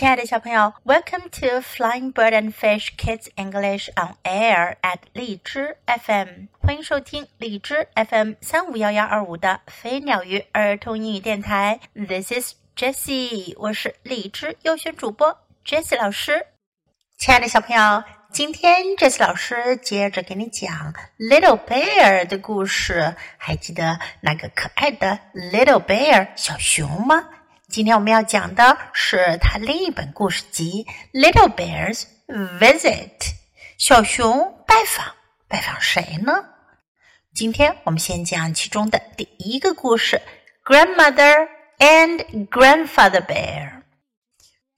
亲爱的小朋友，Welcome to Flying Bird and Fish Kids English on Air at 荔枝 FM，欢迎收听荔枝 FM 三五幺幺二五的飞鸟鱼儿童英语电台。This is Jessie，我是荔枝优选主播 Jessie 老师。亲爱的小朋友，今天 Jessie 老师接着给你讲 Little Bear 的故事。还记得那个可爱的 Little Bear 小熊吗？今天我们要讲的是他另一本故事集《Little Bears Visit》。小熊拜访，拜访谁呢？今天我们先讲其中的第一个故事：Grandmother and Grandfather Bear。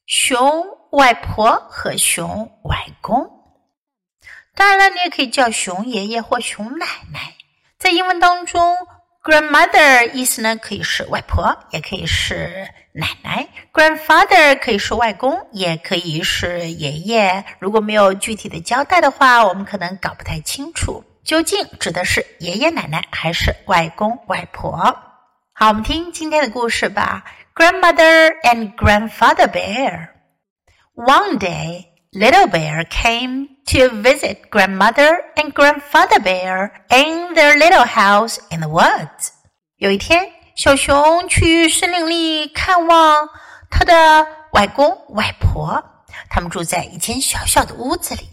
熊外婆和熊外公。当然了，你也可以叫熊爷爷或熊奶奶。在英文当中。Grandmother 意思呢，可以是外婆，也可以是奶奶。Grandfather 可以是外公，也可以是爷爷。如果没有具体的交代的话，我们可能搞不太清楚，究竟指的是爷爷奶奶还是外公外婆。好，我们听今天的故事吧。Grandmother and Grandfather Bear. One day. Little Bear came to visit Grandmother and Grandfather Bear in their little house in the woods. 有一天，小熊去森林里看望他的外公外婆，他们住在一间小小的屋子里。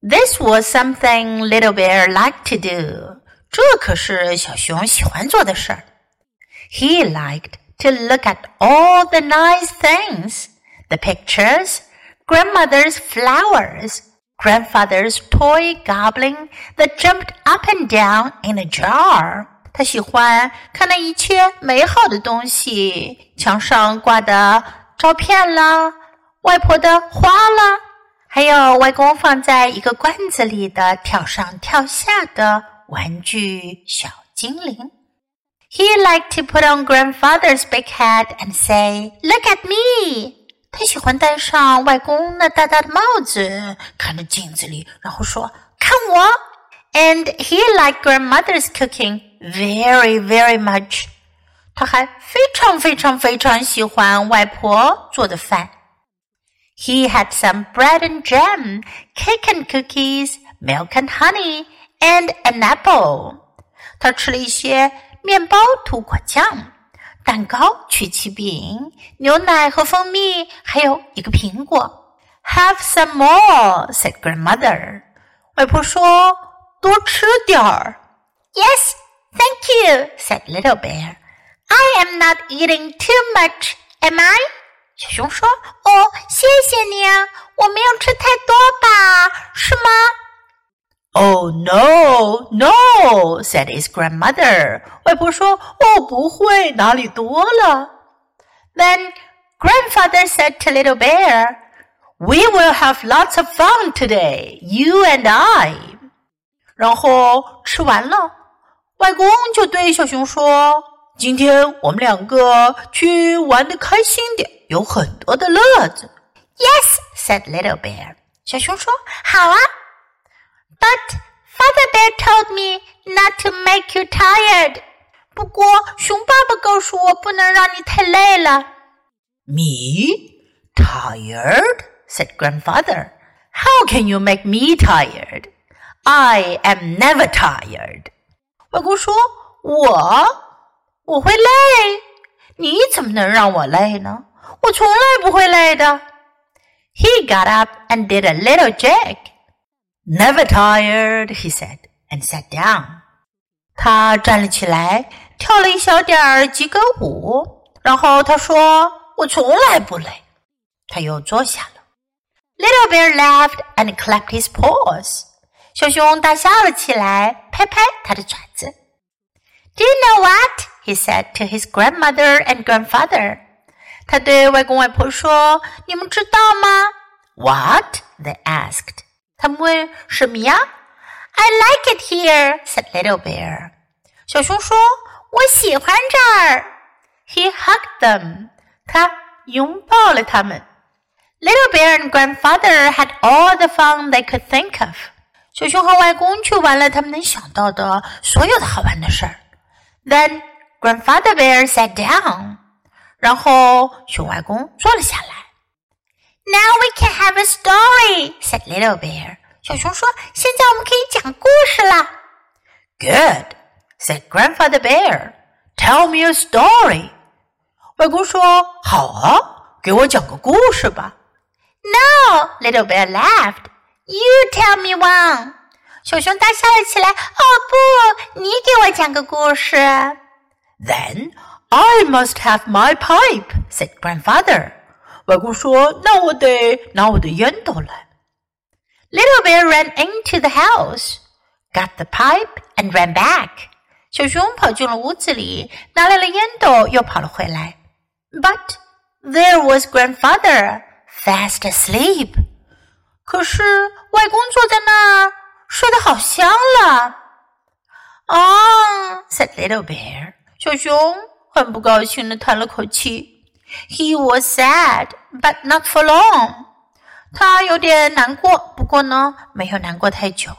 This was something Little Bear liked to do. 这可是小熊喜欢做的事儿。He liked to look at all the nice things, the pictures grandmother's flowers, grandfather's toy goblin that jumped up and down in a jar. 他喜欢看那一切美好的东西，墙上挂的照片啦，外婆的花啦，还有外公放在一个罐子里的跳上跳下的玩具小精灵。He liked to put on grandfather's big hat and say, "Look at me." 他喜欢戴上外公那大大的帽子，看着镜子里，然后说：“看我。” And he liked grandmother's cooking very, very much. 他还非常非常非常喜欢外婆做的饭。He had some bread and jam, cake and cookies, milk and honey, and an apple. 他吃了一些面包涂果酱。 蛋糕、曲奇饼、牛奶和蜂蜜，还有一个苹果。Have some more," said grandmother. 外婆说：“多吃点儿。” Yes, thank you," said little bear. I am not eating too much, am I? 小熊说：“哦，谢谢你啊，我没有吃太多吧？是吗？” Oh no, no, said his grandmother. 外婆说：“哦，不会，哪里多了。” Then grandfather said to little bear, "We will have lots of fun today, you and I." 然后吃完了，外公就对小熊说：“今天我们两个去玩的开心点，有很多的乐子。” Yes, said little bear. 小熊说：“好啊。” But Father Bear told me not to make you tired. 不过熊爸爸告诉我不能让你太累了。Me tired? said grandfather. How can you make me tired? I am never tired. 外公说：“我我会累，你怎么能让我累呢？我从来不会累的。” He got up and did a little jig. Never tired, he said, and sat down. 他站了起来，跳了一小点儿及格舞，然后他说：“我从来不累。”他又坐下了。Little bear laughed and clapped his paws. 小熊大笑了起来，拍拍他的爪子。Do you know what? He said to his grandmother and grandfather. 他对外公外婆说：“你们知道吗？”What? They asked. 他们问什么呀？I like it here," said Little Bear. 小熊说：“我喜欢这儿。” He hugged them. 他拥抱了他们。Little Bear and Grandfather had all the fun they could think of. 小熊和外公去玩了他们能想到的所有的好玩的事儿。Then Grandfather Bear sat down. 然后熊外公坐了下来。 have a story," said Little Bear. 小熊说：“现在我们可以讲故事了。” Good, said Grandfather Bear. Tell me a story. 外公说：“好啊，给我讲个故事吧。” No, Little Bear laughed. You tell me one. 小熊大笑了起来。哦不，你给我讲个故事。Then I must have my pipe, said Grandfather. 外公说：“那我得拿我的烟斗来。” Little Bear ran into the house, got the pipe, and ran back. 小熊跑进了屋子里，拿来了烟斗，又跑了回来。But there was Grandfather fast asleep. 可是外公坐在那儿，睡得好香了。啊，said Little Bear，小熊很不高兴的叹了口气。He was sad, but not for long. 他有点难过，不过呢，没有难过太久。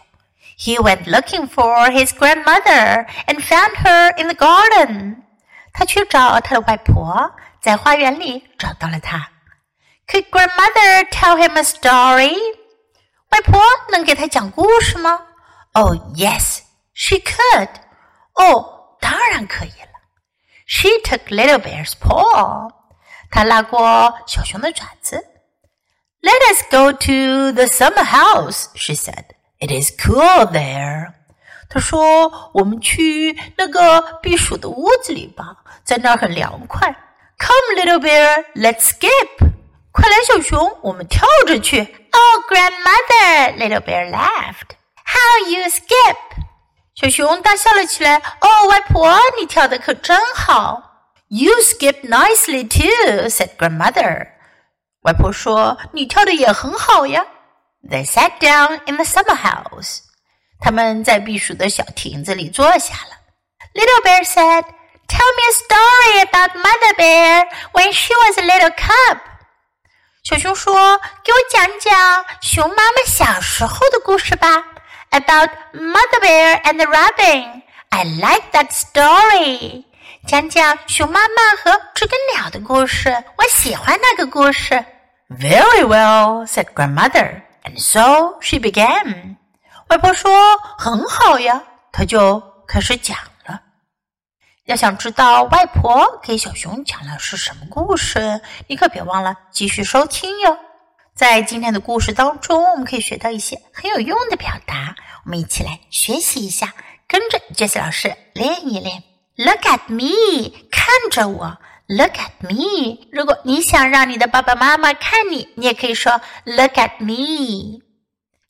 He went looking for his grandmother and found her in the garden. 他去找他的外婆，在花园里找到了她。Could grandmother tell him a story? 外婆能给他讲故事吗？Oh yes, she could. 哦，当然可以了。She took Little Bear's paw. 他拉过小熊的爪子。let us go to the summer house, she said. It is cool there. 她说：“我们去那个避暑的屋子里吧，在那儿很凉快。” Come, little bear, let's skip. 快来，小熊，我们跳着去。Oh, grandmother, little bear laughed. How you skip? 小熊大笑了起来。哦，外婆，你跳的可真好。You skip nicely too, said grandmother. 外婆说：“你跳的也很好呀。” They sat down in the summer house. 他们在避暑的小亭子里坐下了。Little Bear said, "Tell me a story about Mother Bear when she was a little cub." 小熊说：“给我讲讲熊妈妈小时候的故事吧。About Mother Bear and the Robin. I like that story. 讲讲熊妈妈和知更鸟的故事，我喜欢那个故事。” Very well, said grandmother, and so she began. 外婆说：“很好呀。”她就开始讲了。要想知道外婆给小熊讲的是什么故事，你可别忘了继续收听哟。在今天的故事当中，我们可以学到一些很有用的表达，我们一起来学习一下，跟着 Jess 老师练一练。Look at me，看着我。Look at me！如果你想让你的爸爸妈妈看你，你也可以说 Look at me。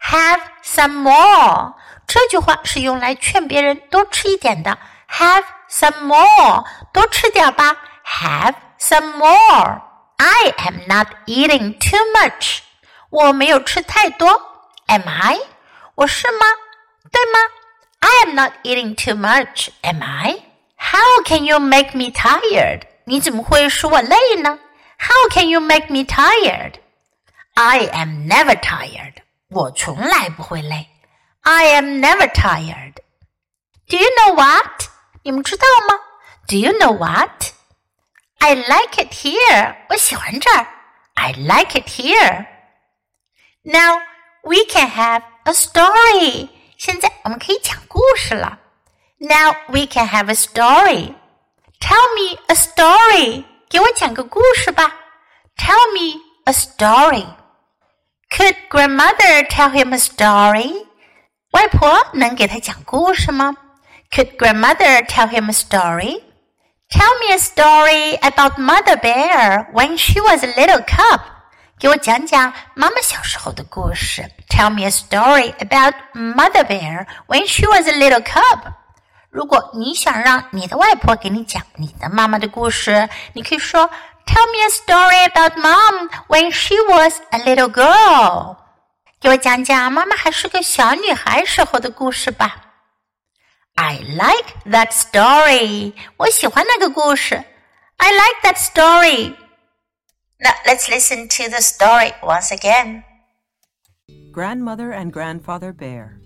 Have some more！这句话是用来劝别人多吃一点的。Have some more，多吃点吧。Have some more。I am not eating too much。我没有吃太多。Am I？我是吗？对吗？I am not eating too much. Am I？I？How can you make me tired？你怎么会使我累呢？How can you make me tired? I am never tired. 我从来不会累。I am never tired. Do you know what? 你们知道吗？Do you know what? I like it here. 我喜欢这儿。I like it here. Now we can have a story. 现在我们可以讲故事了。 Now we can have a story. Tell me a story，给我讲个故事吧。Tell me a story. Could grandmother tell him a story? 外婆能给他讲故事吗？Could grandmother tell him a story? Tell me a story about Mother Bear when she was a little cub. 给我讲讲妈妈小时候的故事。Tell me a story about Mother Bear when she was a little cub. 如果你想让你的外婆给你讲你的妈妈的故事，你可以说 Tell me a story about mom when she was a little girl。给我讲讲妈妈还是个小女孩时候的故事吧。I like that story。我喜欢那个故事。I like that story。Now let's listen to the story once again. Grandmother and Grandfather Bear.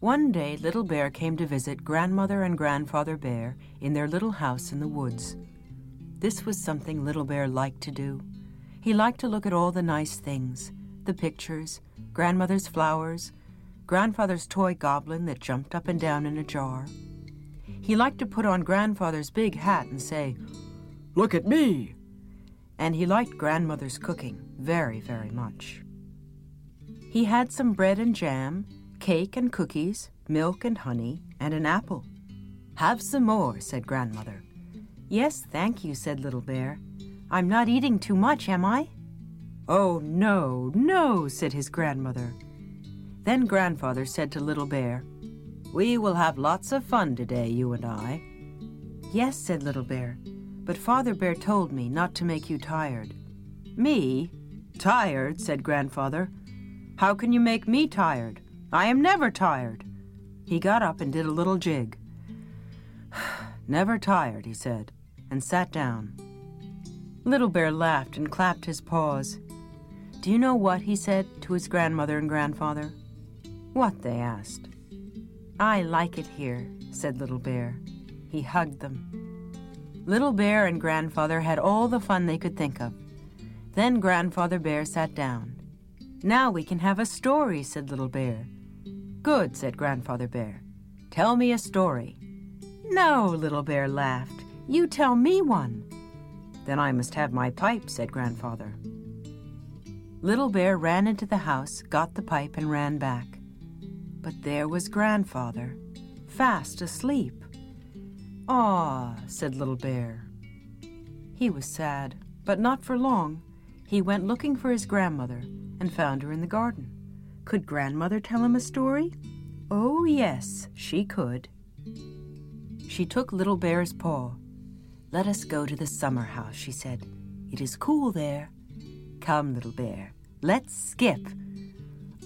One day, Little Bear came to visit Grandmother and Grandfather Bear in their little house in the woods. This was something Little Bear liked to do. He liked to look at all the nice things the pictures, grandmother's flowers, grandfather's toy goblin that jumped up and down in a jar. He liked to put on grandfather's big hat and say, Look at me! And he liked grandmother's cooking very, very much. He had some bread and jam, cake and cookies, milk and honey, and an apple. Have some more, said grandmother. Yes, thank you, said Little Bear. I'm not eating too much, am I? Oh, no, no, said his grandmother. Then grandfather said to Little Bear, We will have lots of fun today, you and I. Yes, said Little Bear, but Father Bear told me not to make you tired. Me? Tired, said grandfather. How can you make me tired? I am never tired. He got up and did a little jig. never tired, he said, and sat down. Little Bear laughed and clapped his paws. Do you know what? he said to his grandmother and grandfather. What? they asked. I like it here, said Little Bear. He hugged them. Little Bear and Grandfather had all the fun they could think of. Then Grandfather Bear sat down. Now we can have a story, said Little Bear. Good, said Grandfather Bear. Tell me a story. No, Little Bear laughed. You tell me one. Then I must have my pipe, said Grandfather. Little Bear ran into the house, got the pipe, and ran back. But there was Grandfather, fast asleep. Ah, said Little Bear. He was sad, but not for long. He went looking for his grandmother and found her in the garden. Could grandmother tell him a story? Oh, yes, she could. She took Little Bear's paw. Let us go to the summer house, she said. It is cool there. Come, Little Bear, let's skip.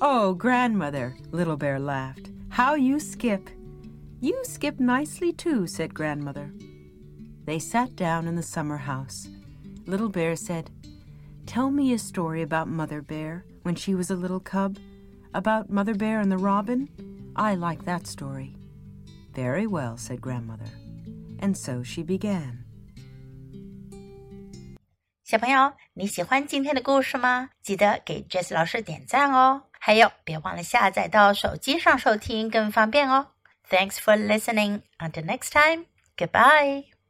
Oh, grandmother, Little Bear laughed. How you skip! You skip nicely too, said grandmother. They sat down in the summer house. Little Bear said, Tell me a story about Mother Bear when she was a little cub. About Mother Bear and the Robin? I like that story. Very well, said Grandmother. And so she began. 小朋友，你喜欢今天的故事吗？记得给 Jessie 老师点赞哦！还有，别忘了下载到手机上收听，更方便哦。Thanks for listening. Until next time. Goodbye.